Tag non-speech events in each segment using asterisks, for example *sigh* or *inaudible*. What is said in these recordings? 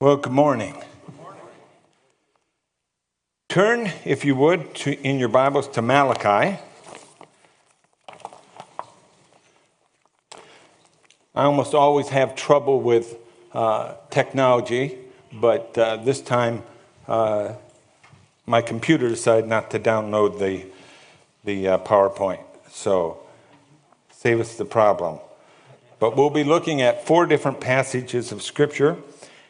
Well, good morning. Turn, if you would, to, in your Bibles to Malachi. I almost always have trouble with uh, technology, but uh, this time uh, my computer decided not to download the, the uh, PowerPoint. So, save us the problem. But we'll be looking at four different passages of Scripture.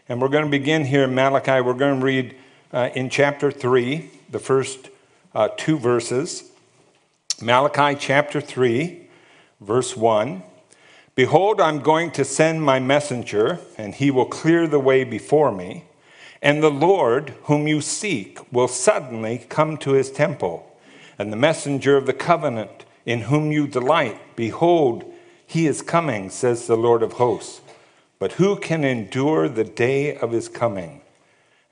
And we're going to begin here in Malachi. We're going to read uh, in chapter 3, the first uh, two verses. Malachi chapter 3, verse 1. Behold, I'm going to send my messenger, and he will clear the way before me. And the Lord, whom you seek, will suddenly come to his temple. And the messenger of the covenant, in whom you delight, behold, he is coming, says the Lord of hosts. But who can endure the day of his coming?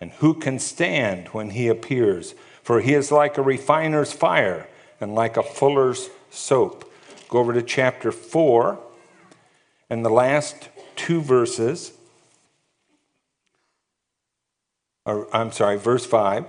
And who can stand when he appears? For he is like a refiner's fire and like a fuller's soap. Go over to chapter 4 and the last two verses. Or, I'm sorry, verse 5.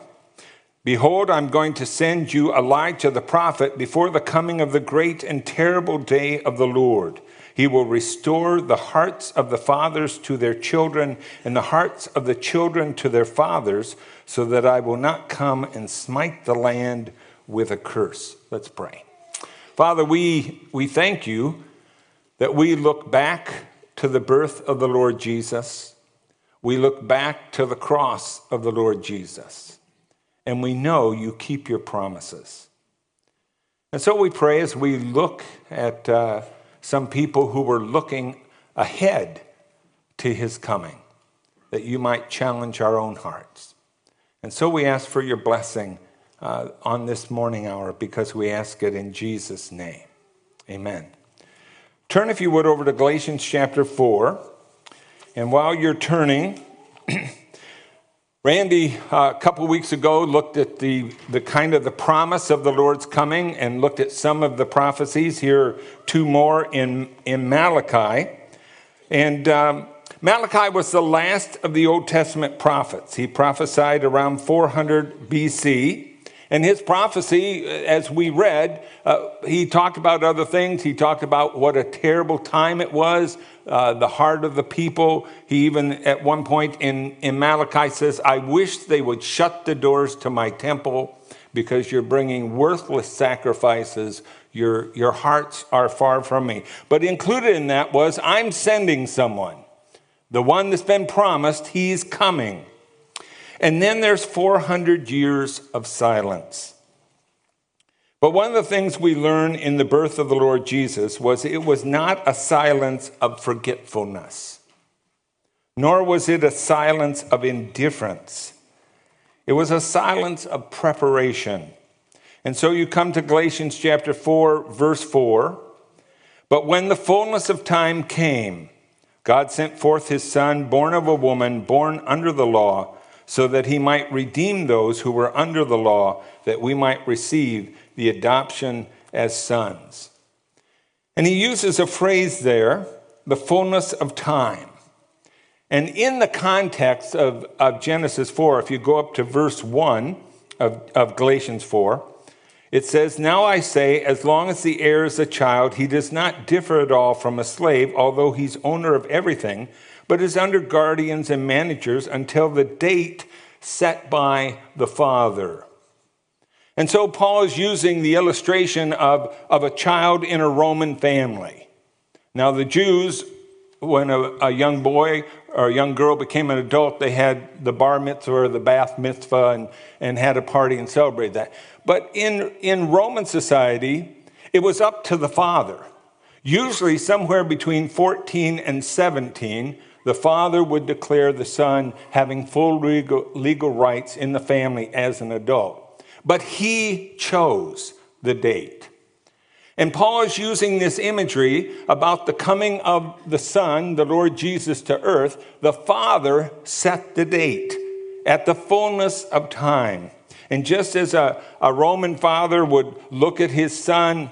Behold, I'm going to send you Elijah the prophet before the coming of the great and terrible day of the Lord. He will restore the hearts of the fathers to their children and the hearts of the children to their fathers, so that I will not come and smite the land with a curse. Let's pray. Father, we, we thank you that we look back to the birth of the Lord Jesus. We look back to the cross of the Lord Jesus. And we know you keep your promises. And so we pray as we look at. Uh, some people who were looking ahead to his coming, that you might challenge our own hearts. And so we ask for your blessing uh, on this morning hour because we ask it in Jesus' name. Amen. Turn, if you would, over to Galatians chapter 4. And while you're turning, *clears throat* Randy, uh, a couple weeks ago, looked at the, the kind of the promise of the Lord's coming and looked at some of the prophecies. Here, two more in, in Malachi. And um, Malachi was the last of the Old Testament prophets. He prophesied around 400 BC. And his prophecy, as we read, uh, he talked about other things. He talked about what a terrible time it was, uh, the heart of the people. He even, at one point in, in Malachi, says, I wish they would shut the doors to my temple because you're bringing worthless sacrifices. Your, your hearts are far from me. But included in that was, I'm sending someone. The one that's been promised, he's coming. And then there's 400 years of silence. But one of the things we learn in the birth of the Lord Jesus was it was not a silence of forgetfulness, nor was it a silence of indifference. It was a silence of preparation. And so you come to Galatians chapter 4, verse 4. But when the fullness of time came, God sent forth his Son, born of a woman, born under the law so that he might redeem those who were under the law, that we might receive the adoption as sons. And he uses a phrase there, the fullness of time. And in the context of, of Genesis 4, if you go up to verse 1 of, of Galatians 4, it says, Now I say, as long as the heir is a child, he does not differ at all from a slave, although he's owner of everything but is under guardians and managers until the date set by the Father. And so Paul is using the illustration of, of a child in a Roman family. Now, the Jews, when a, a young boy or a young girl became an adult, they had the bar mitzvah or the bath mitzvah and, and had a party and celebrated that. But in, in Roman society, it was up to the father. Usually, somewhere between 14 and 17, the father would declare the son having full legal, legal rights in the family as an adult. But he chose the date. And Paul is using this imagery about the coming of the Son, the Lord Jesus, to earth. The Father set the date at the fullness of time. And just as a, a Roman father would look at his son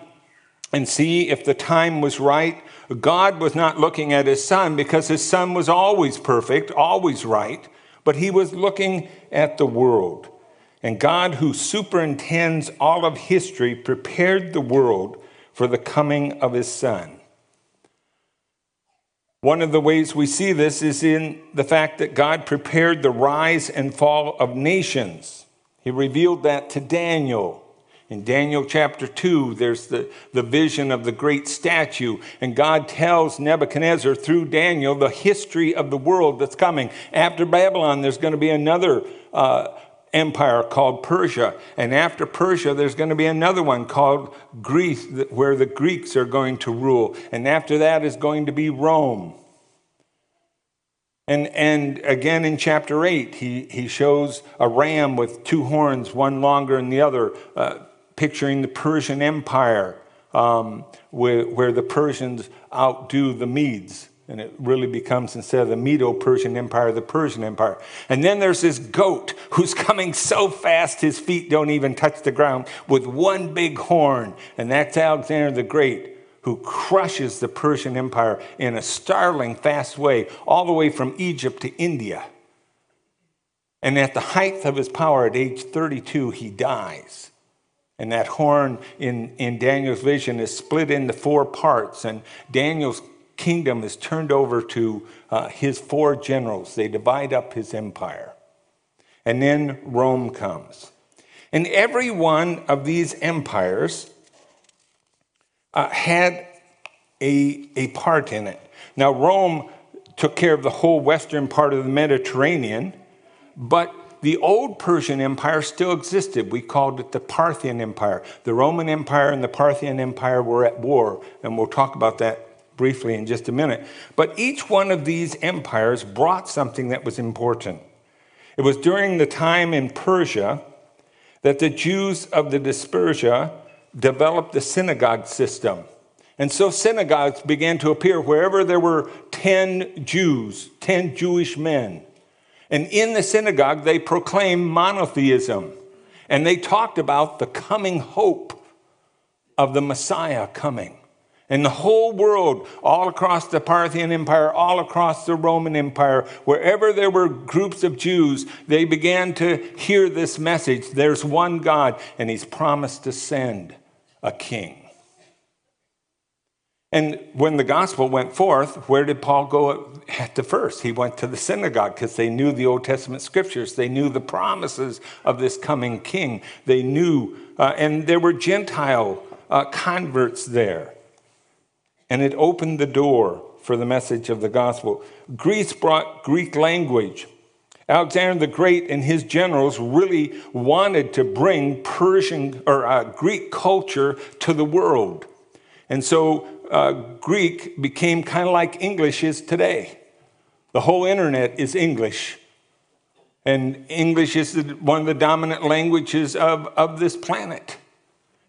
and see if the time was right, God was not looking at his son because his son was always perfect, always right. but he was looking at the world. And God, who superintends all of history, prepared the world for the coming of his son. One of the ways we see this is in the fact that God prepared the rise and fall of nations. He revealed that to Daniel. In Daniel chapter 2, there's the, the vision of the great statue, and God tells Nebuchadnezzar through Daniel the history of the world that's coming. After Babylon, there's going to be another uh, empire called Persia. And after Persia, there's going to be another one called Greece, where the Greeks are going to rule. And after that is going to be Rome. And, and again in chapter 8, he, he shows a ram with two horns, one longer than the other, uh, picturing the Persian Empire, um, where, where the Persians outdo the Medes. And it really becomes, instead of the Medo Persian Empire, the Persian Empire. And then there's this goat who's *laughs* coming so fast his feet don't even touch the ground with one big horn. And that's Alexander the Great, who crushes the Persian Empire in a startling fast way, all the way from Egypt to India. And at the height of his power, at age 32, he dies. And that horn in, in Daniel's vision is split into four parts, and Daniel's kingdom is turned over to uh, his four generals. They divide up his empire. And then Rome comes. And every one of these empires uh, had a, a part in it. Now, Rome took care of the whole western part of the Mediterranean, but the old Persian Empire still existed. We called it the Parthian Empire. The Roman Empire and the Parthian Empire were at war, and we'll talk about that briefly in just a minute. But each one of these empires brought something that was important. It was during the time in Persia that the Jews of the Dispersia developed the synagogue system. And so synagogues began to appear wherever there were 10 Jews, 10 Jewish men. And in the synagogue, they proclaimed monotheism. And they talked about the coming hope of the Messiah coming. And the whole world, all across the Parthian Empire, all across the Roman Empire, wherever there were groups of Jews, they began to hear this message there's one God, and He's promised to send a king. And when the gospel went forth, where did Paul go at the first? He went to the synagogue because they knew the Old Testament scriptures. They knew the promises of this coming king. They knew, uh, and there were Gentile uh, converts there and it opened the door for the message of the gospel. Greece brought Greek language. Alexander the Great and his generals really wanted to bring Persian or uh, Greek culture to the world. And so uh, Greek became kind of like English is today. The whole internet is English. And English is one of the dominant languages of, of this planet.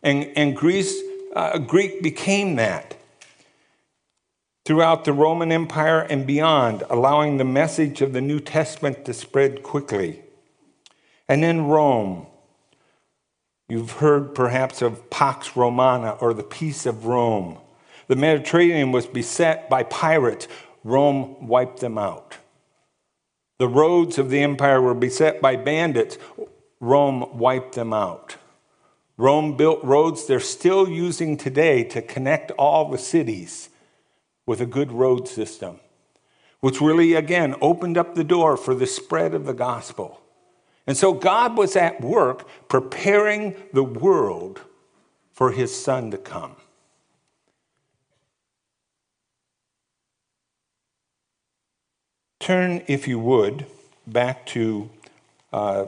And, and Greece, uh, Greek became that throughout the Roman Empire and beyond, allowing the message of the New Testament to spread quickly. And in Rome. You've heard perhaps of Pax Romana or the Peace of Rome. The Mediterranean was beset by pirates. Rome wiped them out. The roads of the empire were beset by bandits. Rome wiped them out. Rome built roads they're still using today to connect all the cities with a good road system, which really, again, opened up the door for the spread of the gospel. And so God was at work preparing the world for his son to come. Turn, if you would, back to uh,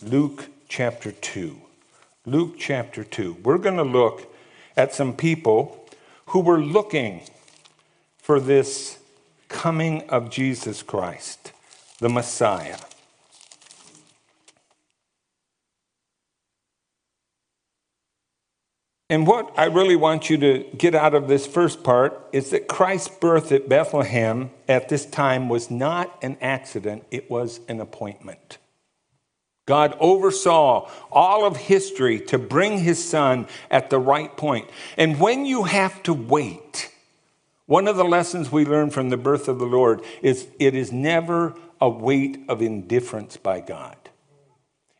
Luke chapter 2. Luke chapter 2. We're going to look at some people who were looking for this coming of Jesus Christ, the Messiah. And what I really want you to get out of this first part is that Christ's birth at Bethlehem at this time was not an accident, it was an appointment. God oversaw all of history to bring his son at the right point. And when you have to wait, One of the lessons we learn from the birth of the Lord is it is never a wait of indifference by God.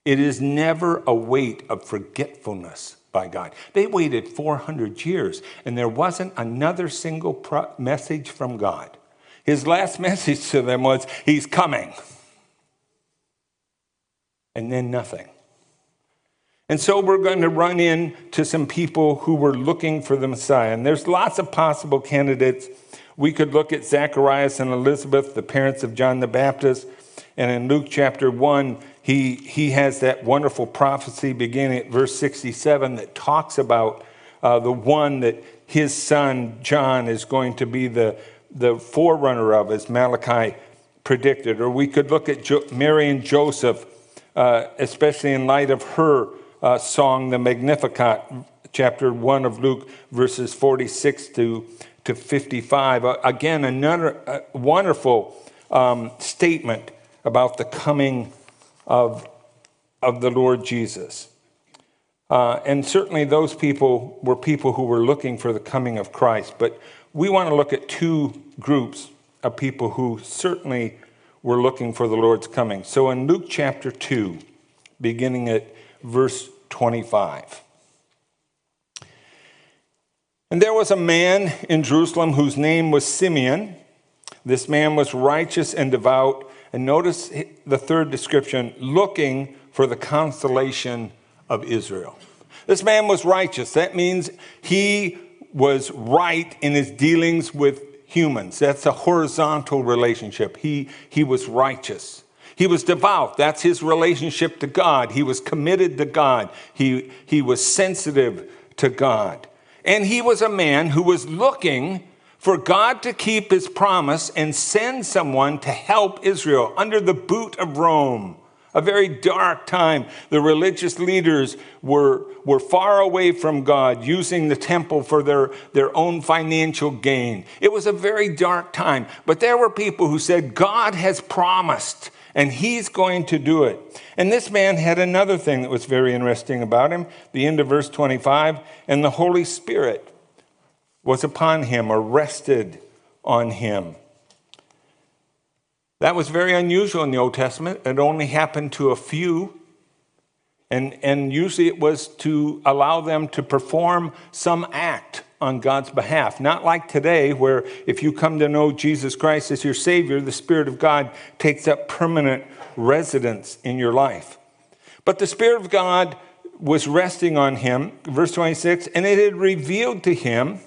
It is never a wait of forgetfulness by God. They waited 400 years and there wasn't another single pro- message from God. His last *laughs* message to them was, He's coming. And then nothing. And so we're going to run into some people who were looking for the Messiah. And there's lots of possible candidates. We could look at Zacharias and Elizabeth, the parents of John the Baptist. And in Luke chapter 1, he, he has that wonderful prophecy beginning at verse 67 that talks about uh, the one that his son John is going to be the, the forerunner of, as Malachi predicted. Or we could look at jo- Mary and Joseph, uh, especially in light of her uh, song, the Magnificat, chapter 1 of Luke, verses 46 to, to 55. Uh, again, another uh, wonderful um, statement about the coming of, of the Lord Jesus. Uh, and certainly those people were people who were looking for the coming of Christ. But we want to look at two groups of people who certainly were looking for the Lord's coming. So in Luke chapter 2, beginning at verse 25. And there was a man in Jerusalem whose name was Simeon. This man was righteous and devout and notice the third description looking for the consolation of Israel. This man was righteous. That means he was right in his dealings with humans. That's a horizontal relationship. He, he was righteous. He was devout. That's his relationship to God. He was committed to God. He, he was sensitive to God. And he was a man who was looking for God to keep his promise and send someone to help Israel under the boot of Rome. A very dark time. The religious leaders were, were far away from God, using the temple for their, their own financial gain. It was a very dark time. But there were people who said, God has promised, and he's going to do it. And this man had another thing that was very interesting about him. The end of verse 25 and the Holy Spirit was upon him or rested on him. That was very unusual in the Old Testament. It only happened to a few. And, and usually it was to allow them to perform some act on God's behalf. Not like today, where if you come to know Jesus Christ as your Savior, the Spirit of God takes up permanent residence in your life. But the Spirit of God was resting on him, verse 26, and it had revealed to him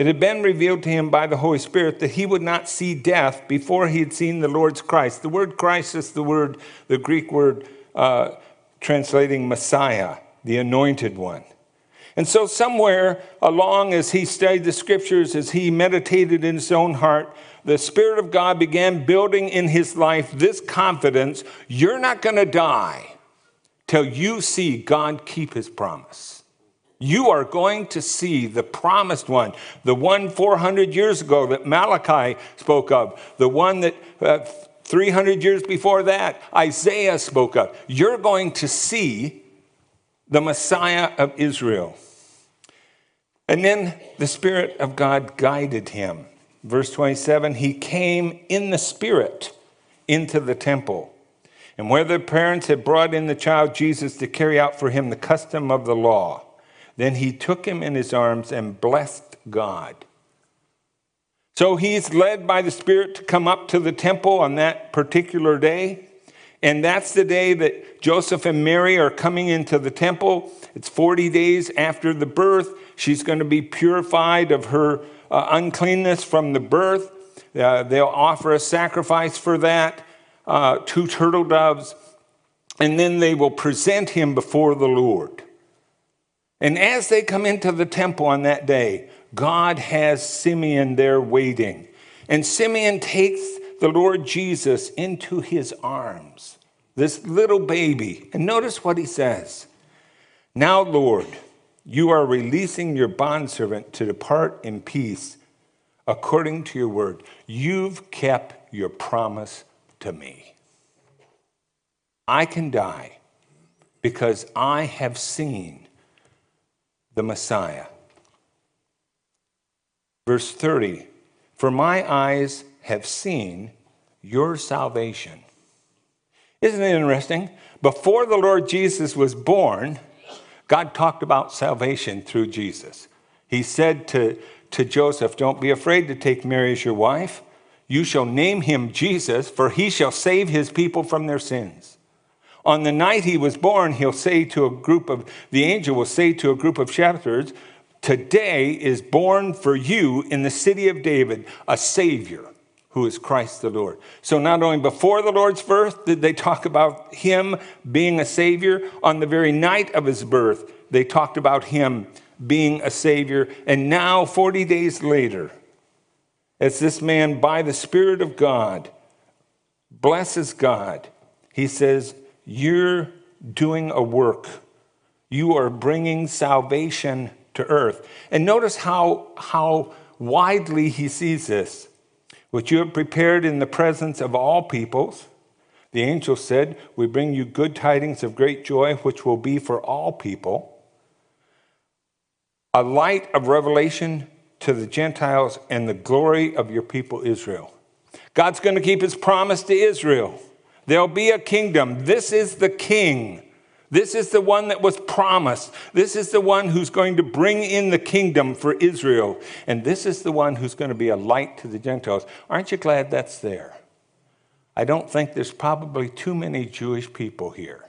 it had been revealed to him by the Holy Spirit that he would not see death before he had seen the Lord's Christ. The word Christ is the word, the Greek word uh, translating Messiah, the anointed one. And so, somewhere along as he studied the scriptures, as he meditated in his own heart, the Spirit of God began building in his life this confidence you're not going to die till you see God keep his promise. You are going to see the promised one, the one 400 years ago that Malachi spoke of, the one that uh, 300 years before that Isaiah spoke of. You're going to see the Messiah of Israel. And then the Spirit of God guided him. Verse 27 He came in the Spirit into the temple. And where the parents had brought in the child Jesus to carry out for him the custom of the law. Then he took him in his arms and blessed God. So he's led by the Spirit to come up to the temple on that particular day. And that's the day that Joseph and Mary are coming into the temple. It's 40 days after the birth. She's going to be purified of her uh, uncleanness from the birth. Uh, they'll offer a sacrifice for that, uh, two turtle doves, and then they will present him before the Lord. And as they come into the temple on that day, God has Simeon there waiting. And Simeon takes the Lord Jesus into his arms, this little baby. And notice what he says Now, Lord, you are releasing your bondservant to depart in peace according to your word. You've kept your promise to me. I can die because I have seen the Messiah. Verse 30 For my eyes have seen your salvation. Isn't it interesting? Before the Lord Jesus was born, God talked about salvation through Jesus. He said to, to Joseph, Don't be afraid to take Mary as your wife. You shall name him Jesus, for he shall save his people from their sins. On the night he was born, he'll say to a group of, the angel will say to a group of shepherds, Today is born for you in the city of David a Savior who is Christ the Lord. So, not only before the Lord's birth did they talk about him being a Savior, on the very night of his birth, they talked about him being a Savior. And now, 40 days later, as this man, by the Spirit of God, blesses God, he says, You're doing a work. You are bringing salvation to earth. And notice how, how widely he sees this which you have prepared in the presence of all peoples. The angel said, We bring you good tidings of great joy, which will be for all people. A light of revelation to the Gentiles and the glory of your people Israel. God's going to keep his promise to Israel. There'll be a kingdom. This is the king. This is the one that was promised. This is the one who's going to bring in the kingdom for Israel. And this is the one who's going to be a light to the Gentiles. Aren't you glad that's there? I don't think there's probably too many Jewish people here.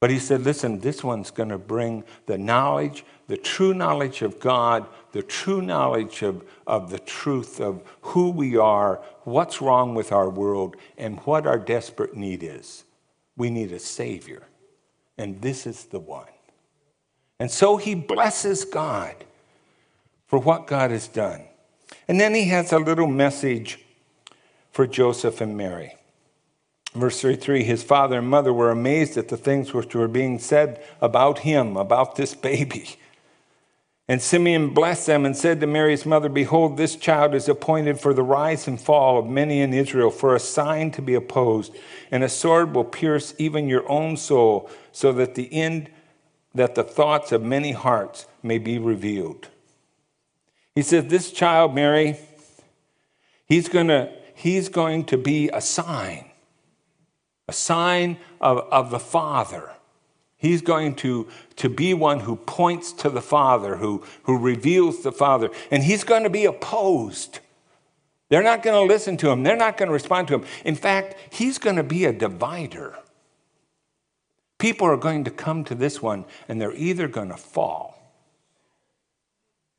But he said, listen, this one's going to bring the knowledge, the true knowledge of God, the true knowledge of, of the truth of who we are, what's wrong with our world, and what our desperate need is. We need a Savior, and this is the one. And so he blesses God for what God has done. And then he has a little message for Joseph and Mary. Verse 33 His father and mother were amazed at the things which were being said about him, about this baby. And Simeon blessed them and said to Mary's mother, Behold, this child is appointed for the rise and fall of many in Israel, for a sign to be opposed, and a sword will pierce even your own soul, so that the end that the thoughts of many hearts may be revealed. He said, This child, Mary, he's gonna, he's going to be a sign, a sign of, of the Father He's going to, to be one who points to the Father, who, who reveals the Father, and he's going to be opposed. They're not going to listen to him, they're not going to respond to him. In fact, he's going to be a divider. People are going to come to this one, and they're either going to fall.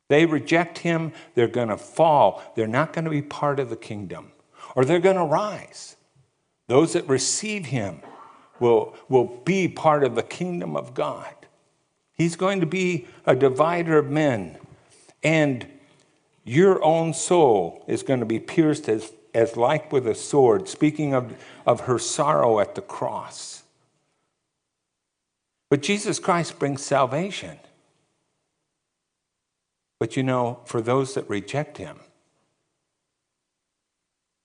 They reject him, they're going to fall. They're not going to be part of the kingdom, or they're going to rise. Those that receive him will, will be part of the kingdom of God. He's going to be a divider of men. And your own soul is going to be pierced as, as like with a sword, speaking of, of her sorrow at the cross. But Jesus Christ brings salvation. But you know, for those that reject him,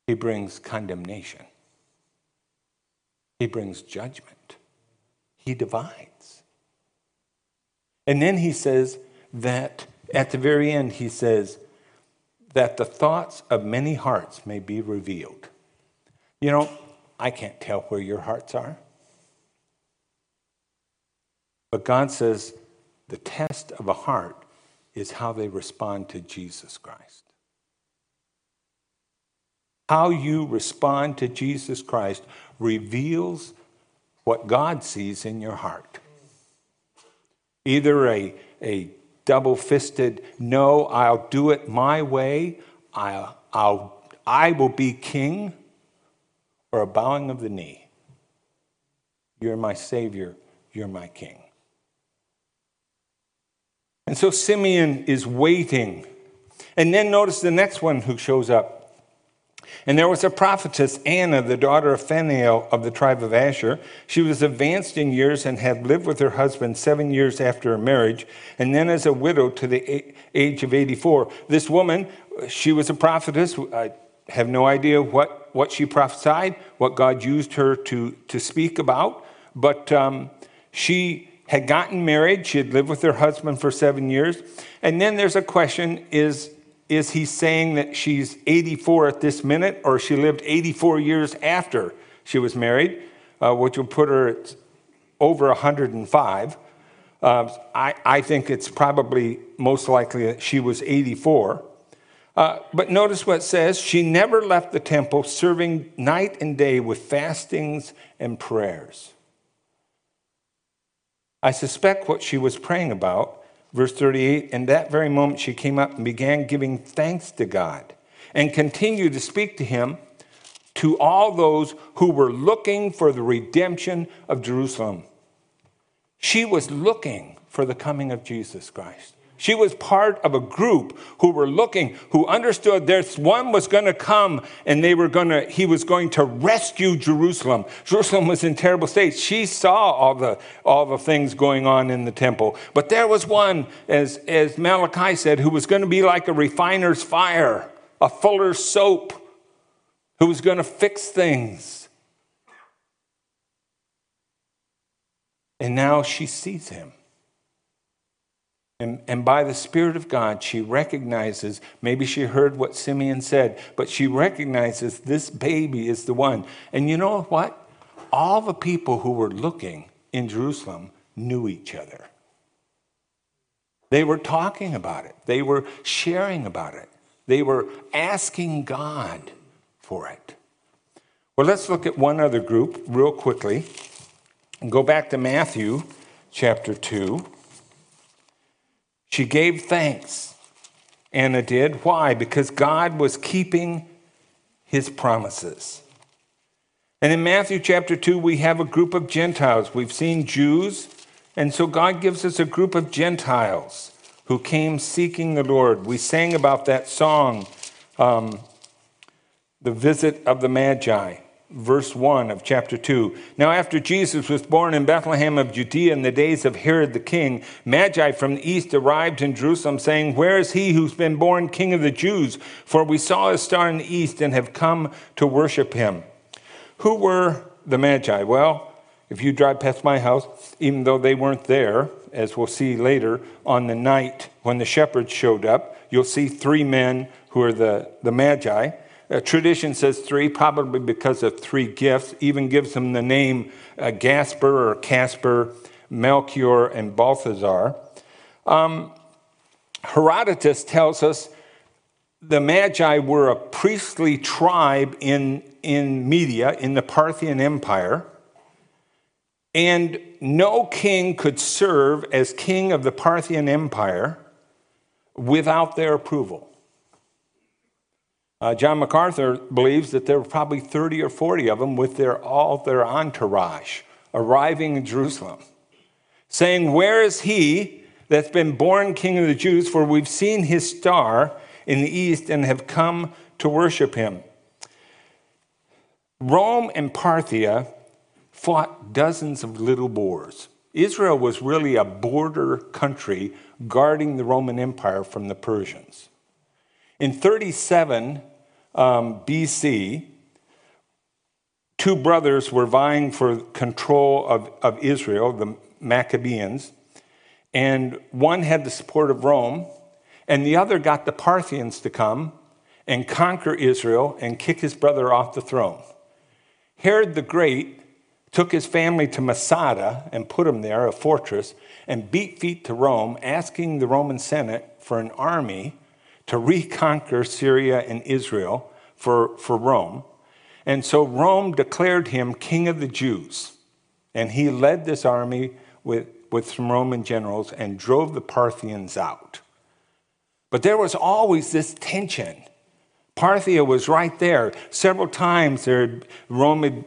he brings condemnation. He brings judgment. He divides. And then he says that at the very end, he says that the thoughts of many hearts may be revealed. You know, I can't tell where your hearts are. But God says the test of a heart is how they respond to Jesus Christ. How you respond to Jesus Christ reveals what God sees in your heart. Either a, a double fisted, no, I'll do it my way, I'll, I'll, I will be king, or a bowing of the knee. You're my Savior, you're my King. And so Simeon is waiting. And then notice the next one who shows up. And there was a prophetess, Anna, the daughter of Phanuel of the tribe of Asher. She was advanced in years and had lived with her husband seven years after her marriage, and then as a widow to the age of 84. This woman, she was a prophetess. I have no idea what, what she prophesied, what God used her to, to speak about, but um, she had gotten married. She had lived with her husband for seven years. And then there's a question is is he saying that she's 84 at this minute, or she lived 84 years after she was married, uh, which would put her at over 105? Uh, I, I think it's probably most likely that she was 84. Uh, but notice what it says she never left the temple, serving night and day with fastings and prayers. I suspect what she was praying about Verse 38 In that very moment she came up and began giving thanks to God and continued to speak to him to all those who were looking for the redemption of Jerusalem. She was looking for the coming of Jesus Christ. She was part of a group who were looking, who understood there's one was going to come and they were going to, he was going to rescue Jerusalem. Jerusalem was in terrible state. She saw all the, all the things going on in the temple. But there was one, as, as Malachi said, who was going to be like a refiner's fire, a fuller's soap, who was going to fix things. And now she sees him. And, and by the Spirit of God, she recognizes, maybe she heard what Simeon said, but she recognizes this baby is the one. And you know what? All the people who were looking in Jerusalem knew each other. They were talking about it, they were sharing about it, they were asking God for it. Well, let's look at one other group real quickly and go back to Matthew chapter 2. She gave thanks. Anna did. Why? Because God was keeping his promises. And in Matthew chapter 2, we have a group of Gentiles. We've seen Jews, and so God gives us a group of Gentiles who came seeking the Lord. We sang about that song, um, The Visit of the Magi verse 1 of chapter 2. Now, after Jesus was born in Bethlehem of Judea in the days of Herod the king, Magi from the east arrived in Jerusalem, saying, Where is he who's been born king of the Jews? For we saw his star in the east and have come to worship him. Who were the Magi? Well, if you drive past my house, even though they weren't there, as we'll see later, on the night when the shepherds showed up, you'll see three men who are the, the Magi. Uh, tradition says three, probably because of three gifts, even gives them the name uh, Gaspar or Casper, Melchior, and Balthazar. Um, Herodotus tells us the Magi were a priestly tribe in, in Media, in the Parthian Empire, and no king could serve as king of the Parthian Empire without their approval. Uh, John MacArthur believes that there were probably 30 or 40 of them with their, all their entourage arriving in Jerusalem, saying, Where is he that's been born king of the Jews? For we've seen his star in the east and have come to worship him. Rome and Parthia fought dozens of little wars. Israel was really a border country guarding the Roman Empire from the Persians. In 37 um, BC, two brothers were vying for control of, of Israel, the Maccabees, and one had the support of Rome, and the other got the Parthians to come and conquer Israel and kick his brother off the throne. Herod the Great took his family to Masada and put him there, a fortress, and beat feet to Rome, asking the Roman Senate for an army to reconquer Syria and Israel for, for Rome. And so Rome declared him king of the Jews. And he led this army with, with some Roman generals and drove the Parthians out. But there was always this tension. Parthia was right there. Several times there, Rome had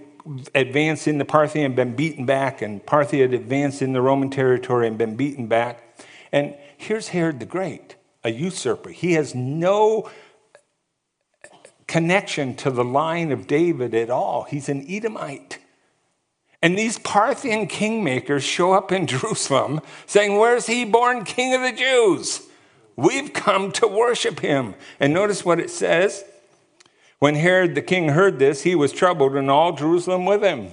advanced into Parthia and been beaten back, and Parthia had advanced in the Roman territory and been beaten back. And here's Herod the Great a usurper. He has no connection to the line of David at all. He's an Edomite. And these Parthian kingmakers show up in *laughs* Jerusalem saying, Where's he born king of the Jews? We've come to worship him. And notice what it says. When Herod the king heard this, he was troubled, and all Jerusalem with him.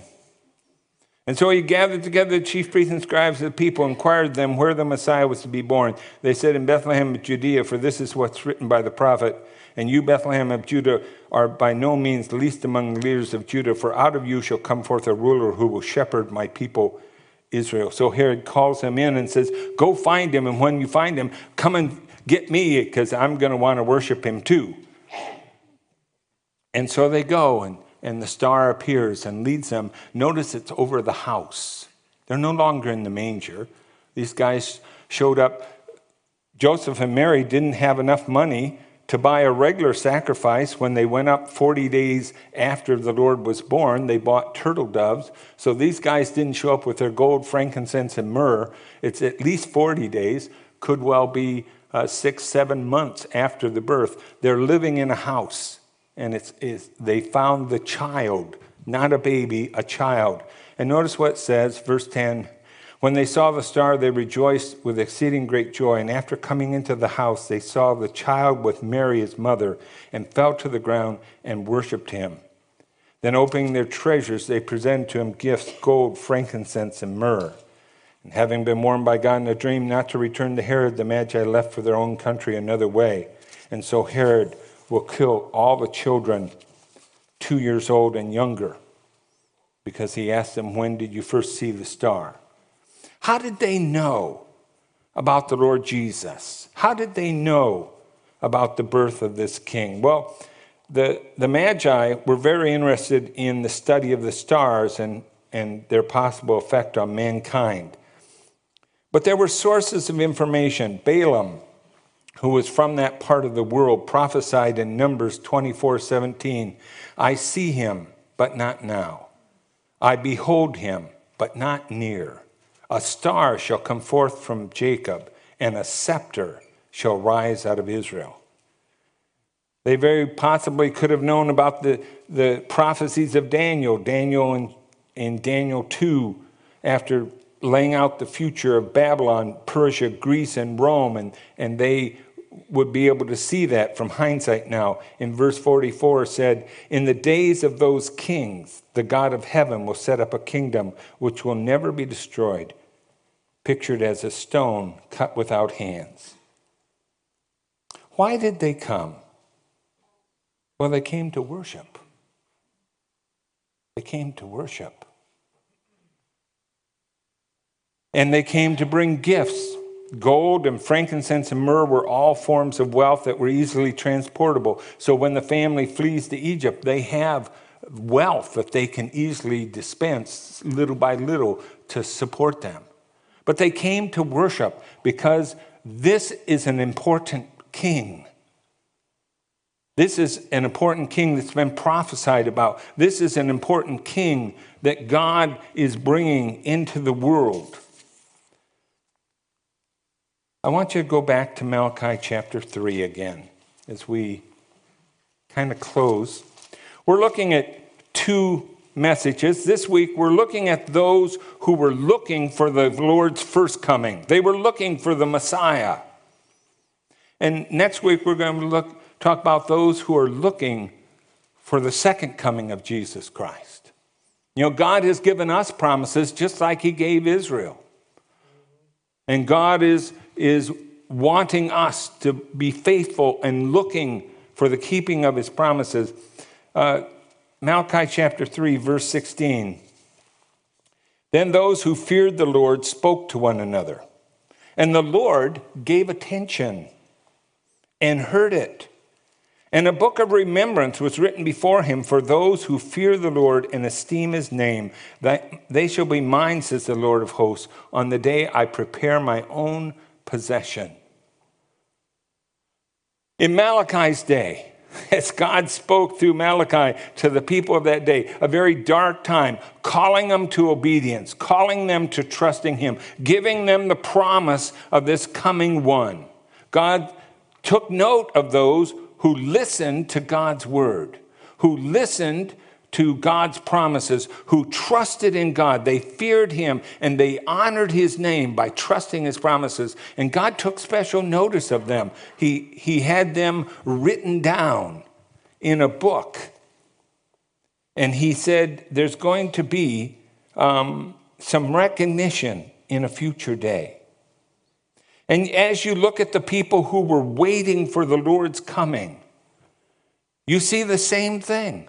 And so he gathered together the chief priests and scribes of the people, inquired them where the Messiah was to be born. They said, In Bethlehem of Judea, for this is what's written by the prophet. And you, Bethlehem of Judah, are by no means least among the leaders of Judah, for out of you shall come forth a ruler who will shepherd my people Israel. So Herod calls him in and says, Go find him, and when you find him, come and get me, because I'm going to want to worship him too. And so they go, and, and the star appears and leads them. Notice it's over the house. They're no longer in the manger. These guys showed up. Joseph and Mary didn't have enough money to buy a regular sacrifice when they went up 40 days after the Lord was born. They bought turtle doves. So these guys didn't show up with their gold, frankincense, and myrrh. It's at least 40 days, could well be uh, six, seven months after the birth. They're living in a house, and it's, it's, they found the child, not a baby, a child. And notice what it says, verse 10 when they saw the star, they rejoiced with exceeding great joy. And after coming into the house, they saw the child with Mary, his mother, and fell to the ground and worshipped him. Then, opening their treasures, they presented to him gifts gold, frankincense, and myrrh. And having been warned by God in a dream not to return to Herod, the Magi left for their own country another way. And so Herod will kill all the children two years old and younger because he asked them, When did you first see the star? How did they know about the Lord Jesus? How did they know about the birth of this king? Well, the, the Magi were very interested in the study of the stars and, and their possible effect on mankind. But there were sources of information. Balaam, who was from that part of the world, prophesied in Numbers 24 17, I see him, but not now. I behold him, but not near. A star shall come forth from Jacob, and a scepter shall rise out of Israel. They very possibly could have known about the, the prophecies of Daniel, Daniel in, in Daniel 2, after laying out the future of Babylon, Persia, Greece, and Rome, and, and they would be able to see that from hindsight now. In verse 44 said, In the days of those kings, the God of heaven will set up a kingdom which will never be destroyed, pictured as a stone cut without hands. Why did they come? Well, they came to worship. They came to worship. And they came to bring gifts. Gold and frankincense and myrrh were all forms of wealth that were easily transportable. So when the family flees to Egypt, they have wealth that they can easily dispense little by little to support them. But they came to worship because this is an important king. This is an important king that's been prophesied about. This is an important king that God is bringing into the world. I want you to go back to Malachi chapter 3 again as we kind of close. We're looking at two messages. This week, we're looking at those who were looking for the Lord's first coming. They were looking for the Messiah. And next week, we're going to look, talk about those who are looking for the second coming of Jesus Christ. You know, God has given us promises just like He gave Israel. And God is, is wanting us to be faithful and looking for the keeping of His promises. Uh, Malachi chapter 3, verse 16. Then those who feared the Lord spoke to one another, and the Lord gave attention and heard it. And a book of remembrance was written before him for those who fear the Lord and esteem his name, that they shall be mine, says the Lord of hosts, on the day I prepare my own possession. In Malachi's day, *laughs* as God spoke through Malachi to the people of that day, a very dark time, calling them to obedience, calling them to trusting Him, giving them the promise of this coming one. God took note of those who listened to God's word, who listened to God's promises, who trusted in God. They feared Him and they honored His name by trusting His promises. And God took special notice of them. He, he had them written down in a book. And He said, There's going to be um, some recognition in a future day. And as you look at the people who were waiting for the Lord's coming, you see the same thing.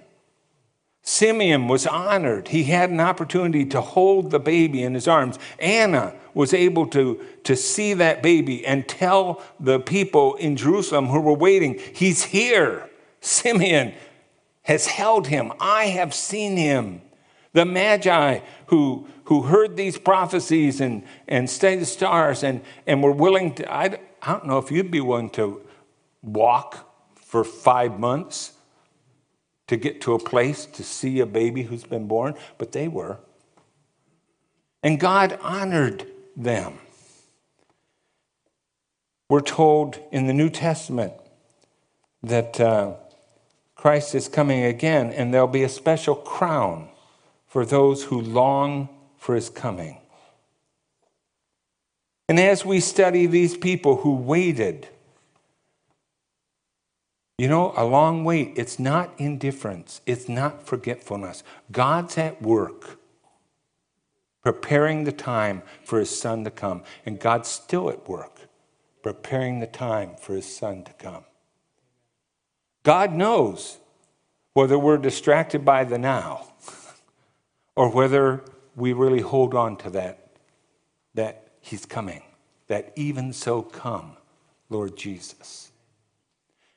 Simeon was honored. He had an opportunity to hold the baby in his arms. Anna was able to, to see that baby and tell the people in Jerusalem who were waiting, He's here. Simeon has held him. I have seen him. The Magi who, who heard these prophecies and, and studied the stars and, and were willing to, I, I don't know if you'd be willing to walk for five months to get to a place to see a baby who's been born, but they were. And God honored them. We're told in the New Testament that uh, Christ is coming again, and there'll be a special crown for those who long for his coming. And as we study these people who waited, you know, a long wait, it's not indifference, it's not forgetfulness. God's at work preparing the time for his son to come, and God's still at work preparing the time for his son to come. God knows whether we're distracted by the now *laughs* or whether we really hold on to that, that He's coming, that even so come, Lord Jesus.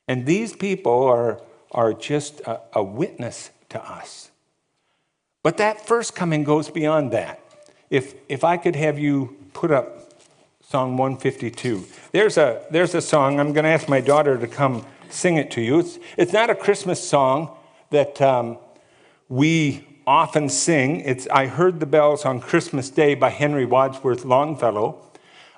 And these people are, are just a, a witness to us. But that first coming goes beyond that. If, if I could have you put up Psalm 152. There's a, there's a song, I'm going to ask my daughter to come sing it to you. It's, it's not a Christmas song that um, we often sing. It's I Heard the Bells on Christmas Day by Henry Wadsworth Longfellow.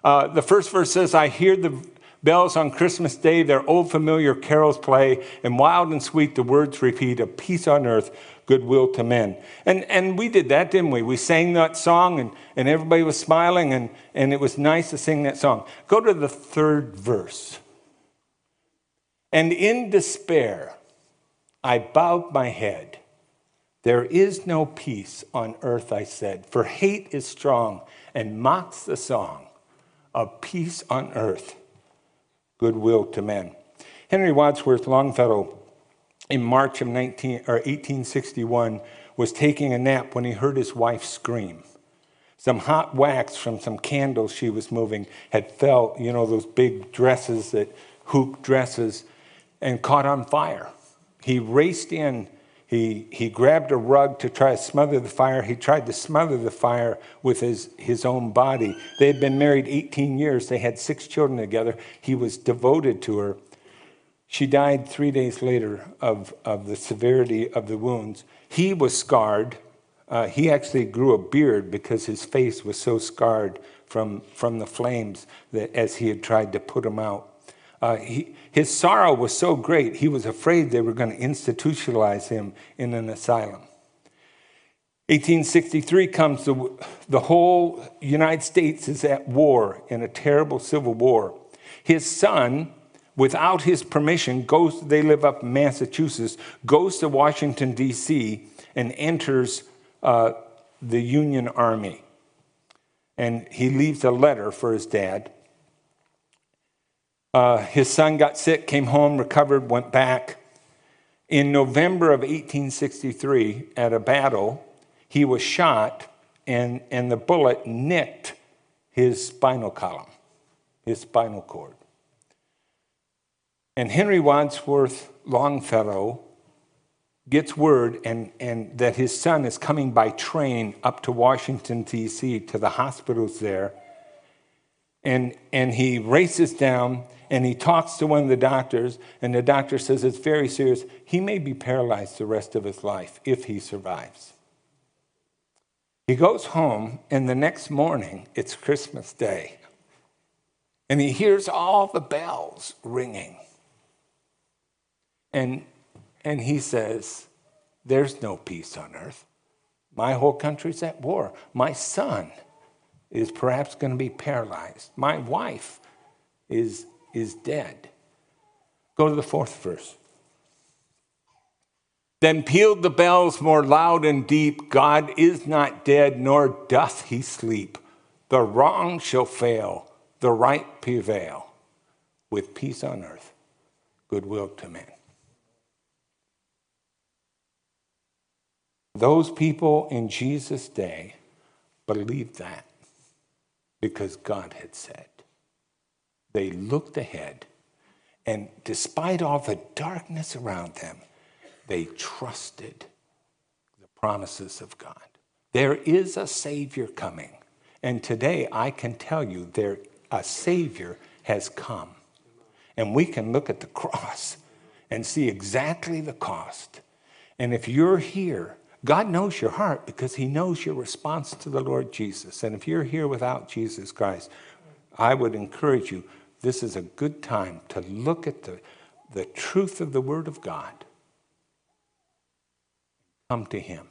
Uh, the first verse says, I hear the bells on Christmas Day, their old familiar carols play, and wild and sweet the words repeat of peace on earth, goodwill to men. And, and we did that, didn't we? We sang that song, and, and everybody was smiling, and, and it was nice to sing that song. Go to the third verse. And in despair, I bowed my head. There is no peace on earth, I said, for hate is strong and mocks the song of peace on earth, goodwill to men. Henry Wadsworth Longfellow, in March of 19, or 1861, was taking a nap when he heard his wife scream. Some hot wax from some candles she was moving had fell, you know, those big dresses that hoop dresses, and caught on fire. He raced in. He, he grabbed a rug to try to smother the fire. He tried to smother the fire with his, his own body. They had been married 18 years. They had six children together. He was devoted to her. She died three days later of, of the severity of the wounds. He was scarred. Uh, he actually grew a beard because his face was so scarred from, from the flames that as he had tried to put them out. Uh, he, his sorrow was so great, he was afraid they were going to institutionalize him in an asylum. 1863 comes, the, the whole United States is at war in a terrible civil war. His son, without his permission, goes, they live up in Massachusetts, goes to Washington, D.C., and enters uh, the Union Army. And he leaves a letter for his dad. Uh, his son got sick, came home, recovered, went back. In November of 1863, at a battle, he was shot, and, and the bullet nicked his spinal column, his spinal cord. And Henry Wadsworth Longfellow gets word and, and that his son is coming by train up to Washington, D.C., to the hospitals there. And, and he races down and he talks to one of the doctors, and the doctor says it's very serious. He may be paralyzed the rest of his life if he survives. He goes home, and the next morning, it's Christmas Day, and he hears all the bells ringing. And, and he says, There's no peace on earth. My whole country's at war. My son is perhaps going to be paralyzed. My wife is is dead. Go to the fourth verse. Then pealed the bells more loud and deep God is not dead, nor doth he sleep. The wrong shall fail, the right prevail, with peace on earth, goodwill to men. Those people in Jesus' day believed that because God had said. They looked ahead, and despite all the darkness around them, they trusted the promises of God. There is a Savior coming. And today I can tell you there a Savior has come. And we can look at the *laughs* cross and see exactly the cost. And if you're here, God knows your heart because He knows your response to the Lord Jesus. And if you're here without Jesus Christ, I would encourage you this is a good time to look at the, the truth of the Word of God. Come to Him.